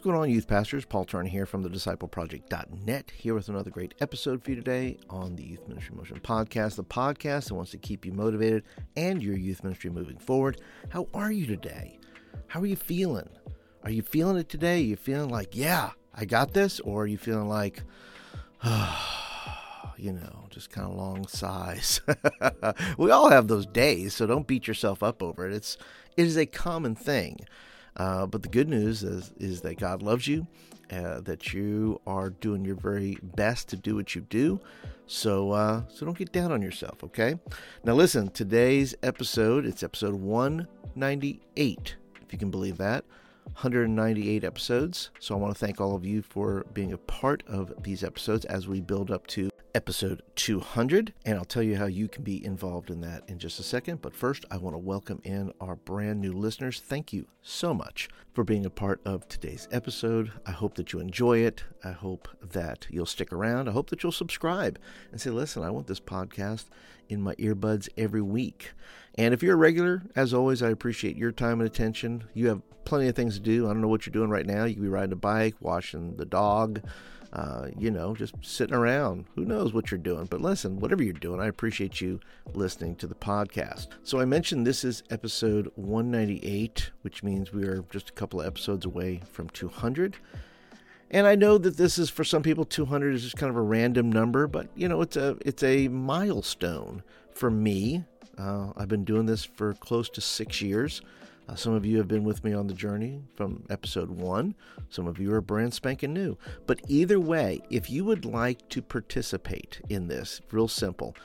What's going on, youth pastors? Paul Turner here from the discipleproject.net, here with another great episode for you today on the Youth Ministry Motion Podcast, the podcast that wants to keep you motivated and your youth ministry moving forward. How are you today? How are you feeling? Are you feeling it today? Are you feeling like, yeah, I got this? Or are you feeling like, you know, just kind of long sighs? we all have those days, so don't beat yourself up over it. It's it is a common thing. Uh, but the good news is, is that God loves you, uh, that you are doing your very best to do what you do. So, uh, so don't get down on yourself, okay? Now, listen. Today's episode, it's episode 198, if you can believe that. 198 episodes. So I want to thank all of you for being a part of these episodes as we build up to episode 200. And I'll tell you how you can be involved in that in just a second. But first, I want to welcome in our brand new listeners. Thank you so much for being a part of today's episode. I hope that you enjoy it. I hope that you'll stick around. I hope that you'll subscribe and say, listen, I want this podcast in my earbuds every week. And if you're a regular, as always, I appreciate your time and attention. You have plenty of things to do. I don't know what you're doing right now. You could be riding a bike, washing the dog, uh, you know, just sitting around. Who knows what you're doing? But listen, whatever you're doing, I appreciate you listening to the podcast. So I mentioned this is episode 198, which means we are just a couple of episodes away from 200. And I know that this is for some people 200 is just kind of a random number, but you know, it's a it's a milestone for me. Uh, I've been doing this for close to six years. Uh, some of you have been with me on the journey from episode one. Some of you are brand spanking new. But either way, if you would like to participate in this, real simple.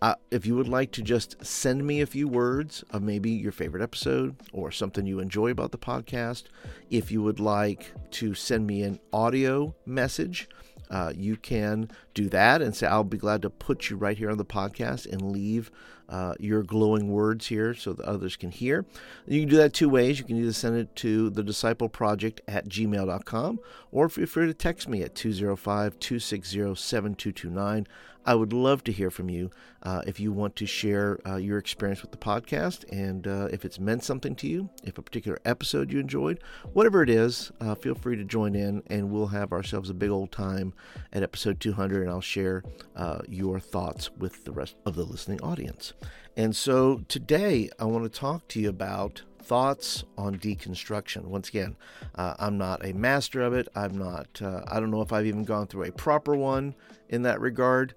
Uh, if you would like to just send me a few words of maybe your favorite episode or something you enjoy about the podcast, if you would like to send me an audio message, uh, you can do that and say, I'll be glad to put you right here on the podcast and leave uh, your glowing words here so that others can hear. You can do that two ways. You can either send it to the disciple project at gmail.com or feel free to text me at 205 260 7229. I would love to hear from you uh, if you want to share uh, your experience with the podcast and uh, if it's meant something to you, if a particular episode you enjoyed, whatever it is, uh, feel free to join in and we'll have ourselves a big old time at episode 200 and I'll share uh, your thoughts with the rest of the listening audience. And so today I want to talk to you about thoughts on deconstruction. Once again, uh, I'm not a master of it. I'm not, uh, I don't know if I've even gone through a proper one in that regard.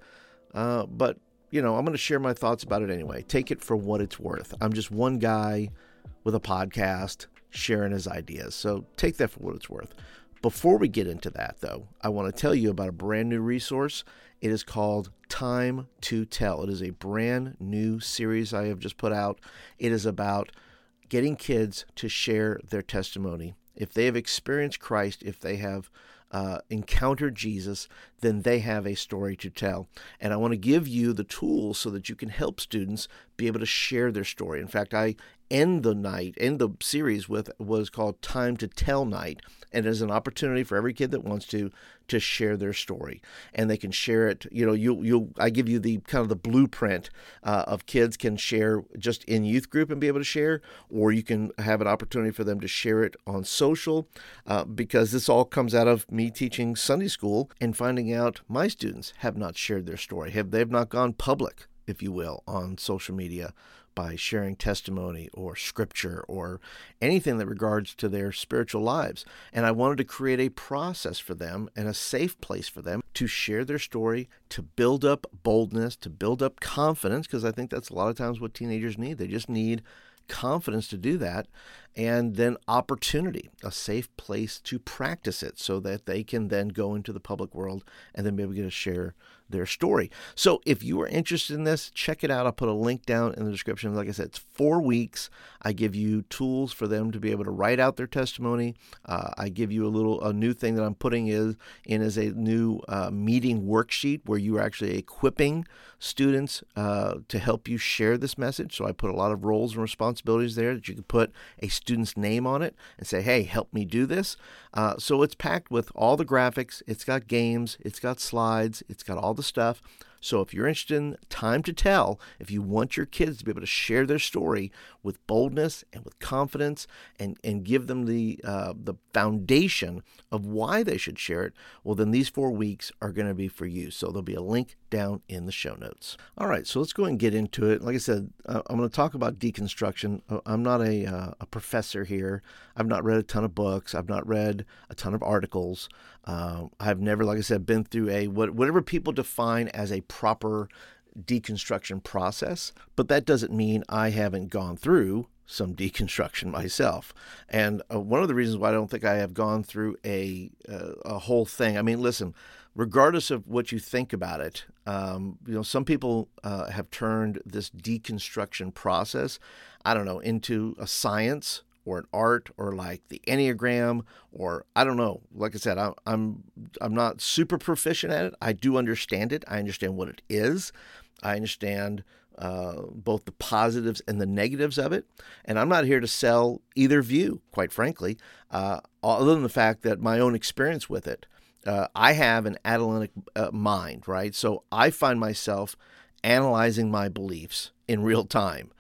Uh, but, you know, I'm going to share my thoughts about it anyway. Take it for what it's worth. I'm just one guy with a podcast sharing his ideas. So take that for what it's worth. Before we get into that, though, I want to tell you about a brand new resource. It is called Time to Tell. It is a brand new series I have just put out. It is about getting kids to share their testimony. If they have experienced Christ, if they have uh, encountered Jesus, then they have a story to tell. And I want to give you the tools so that you can help students be able to share their story. In fact, I end the night, end the series with what is called Time to Tell Night. And it is an opportunity for every kid that wants to to share their story. And they can share it, you know, you you I give you the kind of the blueprint uh, of kids can share just in youth group and be able to share, or you can have an opportunity for them to share it on social, uh, because this all comes out of me teaching Sunday school and finding out my students have not shared their story, have they've not gone public, if you will, on social media by sharing testimony or scripture or anything that regards to their spiritual lives. And I wanted to create a process for them and a safe place for them to share their story, to build up boldness, to build up confidence, because I think that's a lot of times what teenagers need. They just need confidence to do that, and then opportunity, a safe place to practice it so that they can then go into the public world and then be able to share their story. So if you are interested in this, check it out. I'll put a link down in the description. Like I said, it's four weeks. I give you tools for them to be able to write out their testimony. Uh, I give you a little a new thing that I'm putting is in is a new uh, meeting worksheet where you are actually equipping students uh, to help you share this message. So I put a lot of roles and responsibilities there that you can put a student's name on it and say, "Hey, help me do this." Uh, so it's packed with all the graphics. It's got games. It's got slides. It's got all the stuff So if you're interested in time to tell, if you want your kids to be able to share their story with boldness and with confidence and, and give them the, uh, the foundation of why they should share it, well, then these four weeks are going to be for you. So there'll be a link down in the show notes. All right, so let's go and get into it. Like I said, uh, I'm going to talk about deconstruction. Uh, I'm not a, uh, a professor here. I've not read a ton of books. I've not read a ton of articles. Uh, I've never, like I said, been through a what, whatever people define as a proper deconstruction process, but that doesn't mean I haven't gone through some deconstruction myself. And uh, one of the reasons why I don't think I have gone through a uh, a whole thing. I mean, listen, regardless of what you think about it, um, you know, some people uh, have turned this deconstruction process, I don't know, into a science or an art or like the enneagram or I don't know. Like I said, I, I'm I'm not super proficient at it. I do understand it. I understand what it is. I understand uh, both the positives and the negatives of it. And I'm not here to sell either view, quite frankly, uh, other than the fact that my own experience with it. Uh, I have an analytic uh, mind, right? So I find myself analyzing my beliefs in real time.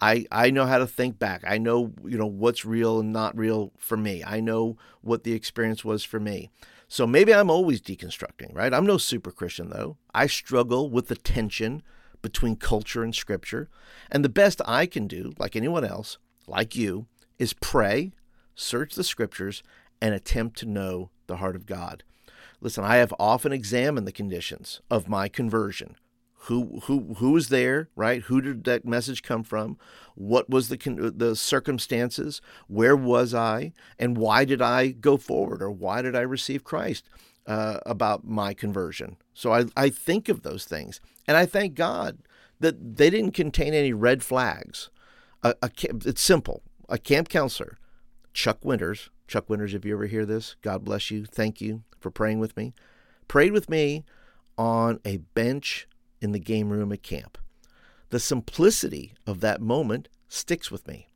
I, I know how to think back. I know, you know, what's real and not real for me. I know what the experience was for me. So maybe I'm always deconstructing, right? I'm no super Christian though. I struggle with the tension between culture and scripture. And the best I can do, like anyone else, like you, is pray, search the scriptures, and attempt to know the heart of God. Listen, I have often examined the conditions of my conversion. Who who who was there, right? Who did that message come from? What was the the circumstances? Where was I? And why did I go forward, or why did I receive Christ? Uh, about my conversion. So I, I think of those things. And I thank God that they didn't contain any red flags. A, a, it's simple. A camp counselor, Chuck Winters, Chuck Winters, if you ever hear this, God bless you. Thank you for praying with me. Prayed with me on a bench in the game room at camp. The simplicity of that moment sticks with me.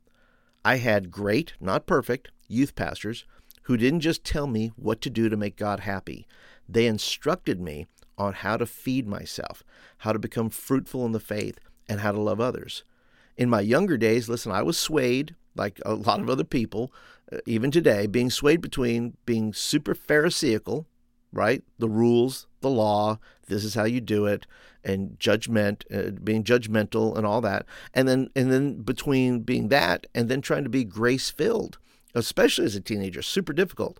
I had great, not perfect, youth pastors who didn't just tell me what to do to make God happy. They instructed me on how to feed myself, how to become fruitful in the faith, and how to love others. In my younger days, listen, I was swayed, like a lot of other people, uh, even today, being swayed between being super Pharisaical, right? The rules, the law, this is how you do it, and judgment, uh, being judgmental and all that. And then, and then between being that and then trying to be grace filled, especially as a teenager, super difficult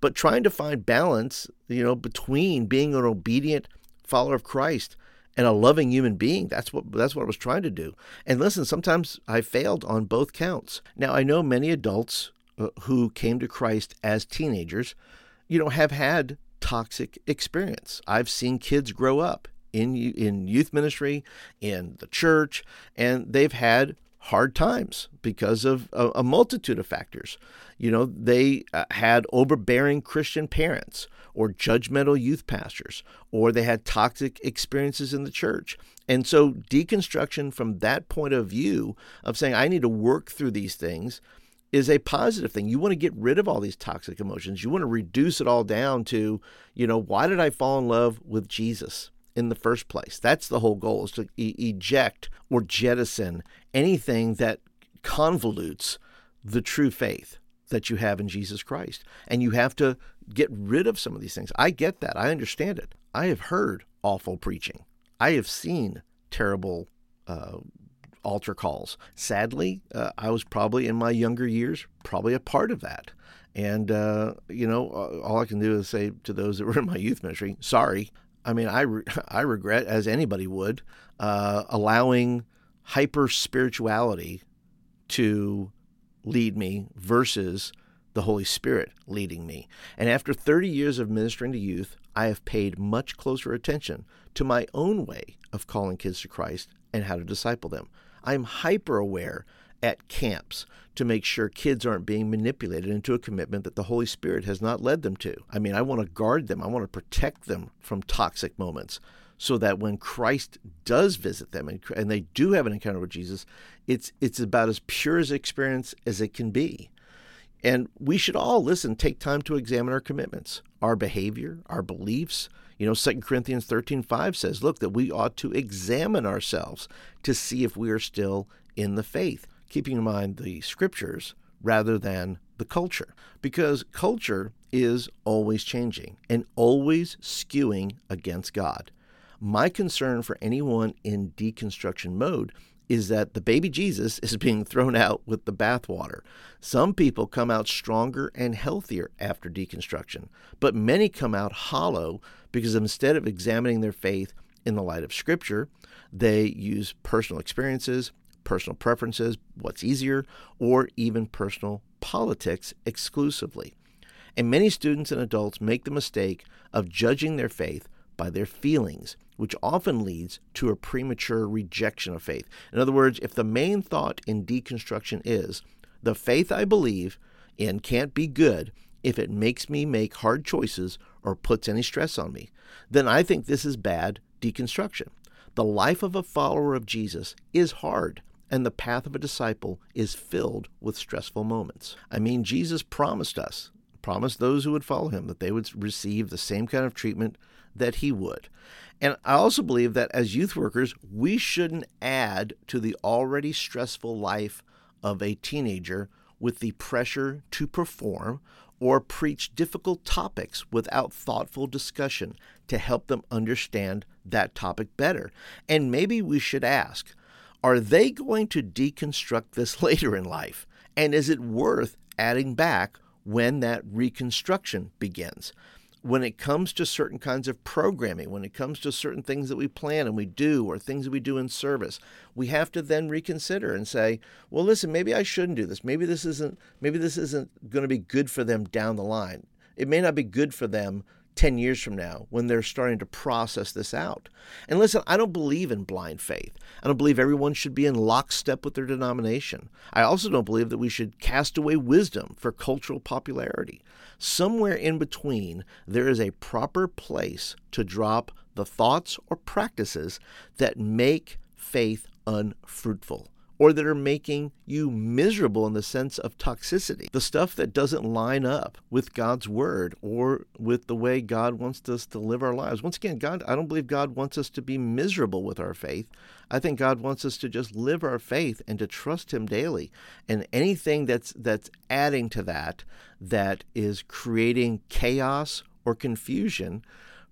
but trying to find balance, you know, between being an obedient follower of Christ and a loving human being. That's what that's what I was trying to do. And listen, sometimes I failed on both counts. Now I know many adults uh, who came to Christ as teenagers, you know, have had toxic experience. I've seen kids grow up in in youth ministry, in the church, and they've had hard times because of a, a multitude of factors. You know, they uh, had overbearing Christian parents or judgmental youth pastors, or they had toxic experiences in the church. And so, deconstruction from that point of view of saying, I need to work through these things is a positive thing. You want to get rid of all these toxic emotions. You want to reduce it all down to, you know, why did I fall in love with Jesus? in the first place. That's the whole goal is to e- eject or jettison anything that convolutes the true faith that you have in Jesus Christ. And you have to get rid of some of these things. I get that. I understand it. I have heard awful preaching. I have seen terrible uh, altar calls. Sadly, uh, I was probably in my younger years probably a part of that. And, uh, you know, all I can do is say to those that were in my youth ministry, sorry. I mean, I, re- I regret, as anybody would, uh, allowing hyper spirituality to lead me versus the Holy Spirit leading me. And after 30 years of ministering to youth, I have paid much closer attention to my own way of calling kids to Christ and how to disciple them. I'm hyper aware at camps to make sure kids aren't being manipulated into a commitment that the Holy Spirit has not led them to. I mean, I want to guard them, I want to protect them from toxic moments so that when Christ does visit them and, and they do have an encounter with Jesus, it's, it's about as pure as experience as it can be. And we should all listen, take time to examine our commitments, our behavior, our beliefs, You know, 2 Corinthians 13 5 says, look, that we ought to examine ourselves to see if we are still in the faith, keeping in mind the scriptures rather than the culture. Because culture is always changing and always skewing against God. My concern for anyone in deconstruction mode is that the baby Jesus is being thrown out with the bathwater. Some people come out stronger and healthier after deconstruction, but many come out hollow because instead of examining their faith in the light of Scripture, they use personal experiences, personal preferences, what's easier, or even personal politics exclusively. And many students and adults make the mistake of judging their faith by their feelings, which often leads to a premature rejection of faith. In other words, if the main thought in deconstruction is, the faith I believe in can't be good if it makes me make hard choices or puts any stress on me, then I think this is bad deconstruction. The life of a follower of Jesus is hard, and the path of a disciple is filled with stressful moments. I mean, Jesus promised us, promised those who would follow him, that they would receive the same kind of treatment that he would. And I also believe that as youth workers, we shouldn't add to the already stressful life of a teenager with the pressure to perform or preach difficult topics without thoughtful discussion to help them understand that topic better. And maybe we should ask are they going to deconstruct this later in life? And is it worth adding back when that reconstruction begins? When it comes to certain kinds of programming, when it comes to certain things that we plan and we do, or things that we do in service, we have to then reconsider and say, well, listen, maybe I shouldn't do this. Maybe this isn't. Maybe this isn't going to be good for them down the line. It may not be good for them 10 years from now when they're starting to process this out. And listen, I don't believe in blind faith. I don't believe everyone should be in lockstep with their denomination. I also don't believe that we should cast away wisdom for cultural popularity. Somewhere in between, there is a proper place to drop the thoughts or practices that make faith unfruitful or that are making you miserable in the sense of toxicity. The stuff that doesn't line up with God's word or with the way God wants us to live our lives. Once again, God, I don't believe God wants us to be miserable with our faith. I think God wants us to just live our faith and to trust him daily. And anything that's that's adding to that that is creating chaos or confusion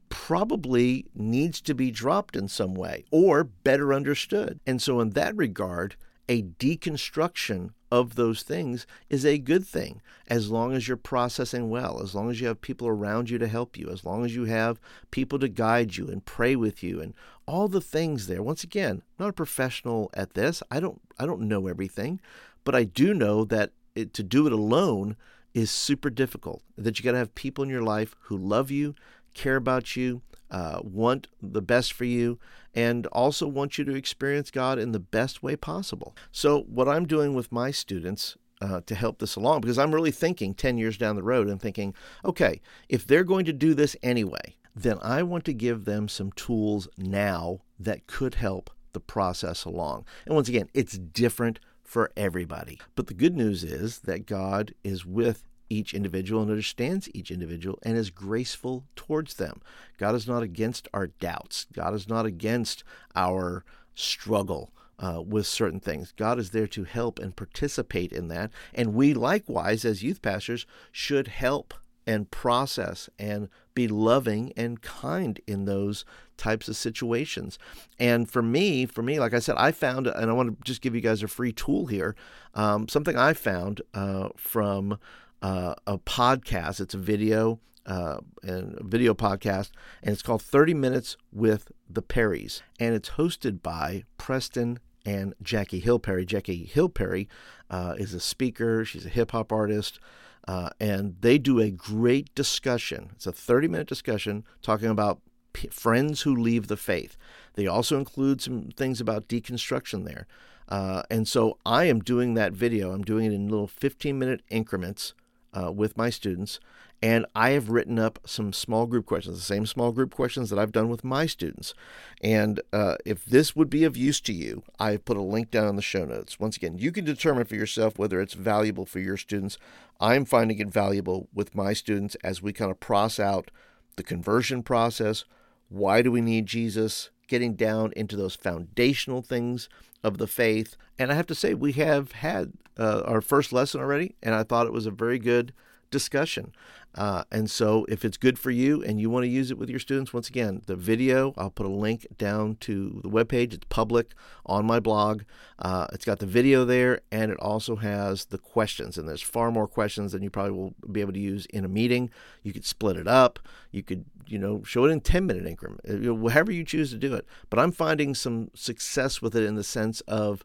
probably needs to be dropped in some way or better understood. And so in that regard, a deconstruction of those things is a good thing as long as you're processing well, as long as you have people around you to help you, as long as you have people to guide you and pray with you and all the things there. Once again, I'm not a professional at this. I don't I don't know everything, but I do know that it, to do it alone is super difficult. That you got to have people in your life who love you, care about you, uh, want the best for you, and also want you to experience God in the best way possible. So, what I'm doing with my students uh, to help this along, because I'm really thinking 10 years down the road and thinking, okay, if they're going to do this anyway, then I want to give them some tools now that could help the process along. And once again, it's different for everybody. But the good news is that God is with each individual and understands each individual and is graceful towards them. God is not against our doubts, God is not against our struggle. Uh, with certain things. God is there to help and participate in that. And we, likewise, as youth pastors, should help and process and be loving and kind in those types of situations. And for me, for me, like I said, I found, and I want to just give you guys a free tool here, um, something I found uh, from uh, a podcast. It's a video uh, and video podcast, and it's called 30 Minutes with the Perrys, and it's hosted by Preston and Jackie Hill Perry. Jackie Hill Perry uh, is a speaker. She's a hip hop artist. Uh, and they do a great discussion. It's a 30 minute discussion talking about p- friends who leave the faith. They also include some things about deconstruction there. Uh, and so I am doing that video. I'm doing it in little 15 minute increments uh, with my students. And I have written up some small group questions, the same small group questions that I've done with my students. And uh, if this would be of use to you, I've put a link down in the show notes. Once again, you can determine for yourself whether it's valuable for your students. I'm finding it valuable with my students as we kind of process out the conversion process, Why do we need Jesus? Getting down into those foundational things of the faith. And I have to say, we have had uh, our first lesson already, and I thought it was a very good discussion. Uh, and so, if it's good for you and you want to use it with your students, once again, the video, I'll put a link down to the webpage. It's public on my blog. Uh, it's got the video there, and it also has the questions. And there's far more questions than you probably will be able to use in a meeting. You could split it up. You could, you know, show it in 10 minute increment, uh, however you choose to do it. But I'm finding some success with it in the sense of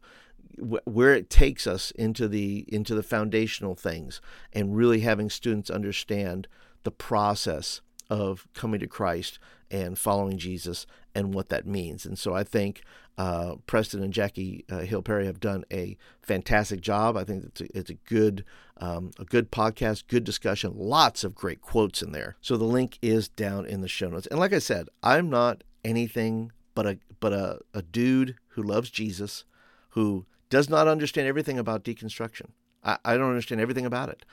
where it takes us into the into the foundational things and really having students understand the process of coming to Christ and following Jesus and what that means. And so I think uh, Preston and Jackie uh, Hill Perry have done a fantastic job. I think it's a, it's a good um, a good podcast, good discussion, lots of great quotes in there. So the link is down in the show notes. And like I said, I'm not anything but a but a, a dude who loves Jesus, who does not understand everything about deconstruction. I, I don't understand everything about it,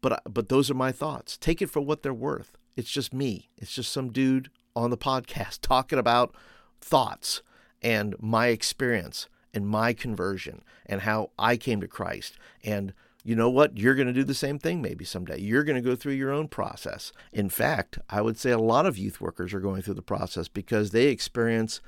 but but those are my thoughts. Take it for what they're worth. It's just me. It's just some dude on the podcast talking about thoughts and my experience and my conversion and how I came to Christ. And you know what? You're going to do the same thing maybe someday. You're going to go through your own process. In fact, I would say a lot of youth workers are going through the process because they experience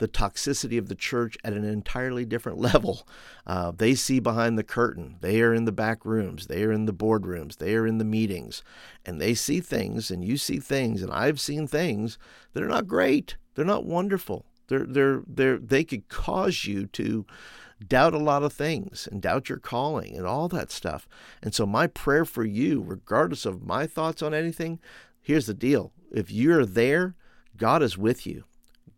the toxicity of the church at an entirely different level. Uh, they see behind the curtain. They are in the back rooms. They are in the boardrooms. They are in the meetings. And they see things, and you see things, and I've seen things that are not great. They're not wonderful. They're, they're, they're, they could cause you to doubt a lot of things and doubt your calling and all that stuff. And so, my prayer for you, regardless of my thoughts on anything, here's the deal if you're there, God is with you.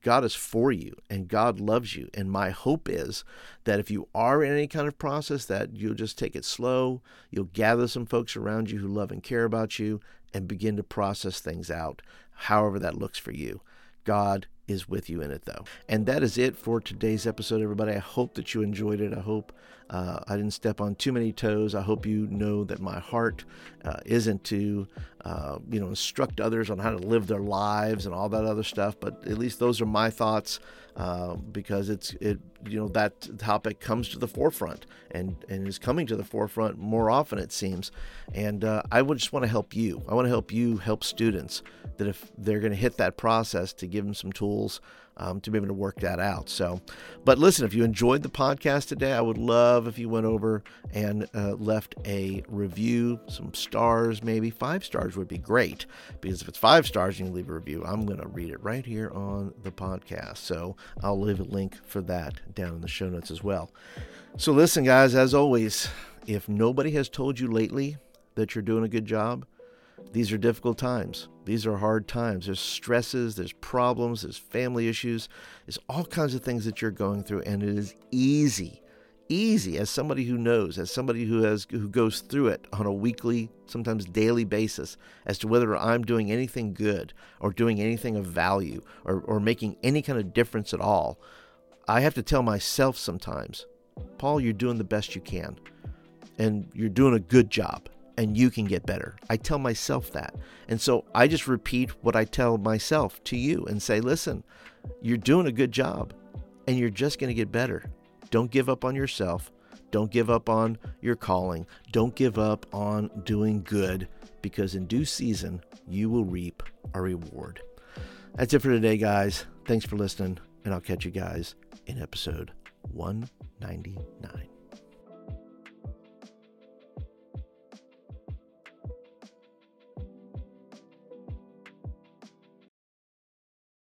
God is for you and God loves you. And my hope is that if you are in any kind of process, that you'll just take it slow. You'll gather some folks around you who love and care about you and begin to process things out, however that looks for you. God is with you in it, though. And that is it for today's episode, everybody. I hope that you enjoyed it. I hope uh, I didn't step on too many toes. I hope you know that my heart uh, isn't to, uh, you know, instruct others on how to live their lives and all that other stuff. But at least those are my thoughts uh, because it's it, you know, that topic comes to the forefront and and is coming to the forefront more often it seems. And uh, I would just want to help you. I want to help you help students that if they're going to hit that process to give them some tools um, to be able to work that out. So, but listen, if you enjoyed the podcast today, I would love if you went over and uh, left a review, some stars, maybe five stars would be great. Because if it's five stars and you leave a review, I'm going to read it right here on the podcast. So I'll leave a link for that down in the show notes as well. So, listen, guys, as always, if nobody has told you lately that you're doing a good job, these are difficult times. These are hard times. There's stresses, there's problems, there's family issues, there's all kinds of things that you're going through, and it is easy, easy as somebody who knows, as somebody who has who goes through it on a weekly, sometimes daily basis, as to whether I'm doing anything good or doing anything of value or, or making any kind of difference at all. I have to tell myself sometimes, Paul, you're doing the best you can. And you're doing a good job and you can get better. I tell myself that. And so I just repeat what I tell myself to you and say, listen, you're doing a good job and you're just going to get better. Don't give up on yourself. Don't give up on your calling. Don't give up on doing good because in due season, you will reap a reward. That's it for today, guys. Thanks for listening, and I'll catch you guys in episode 199.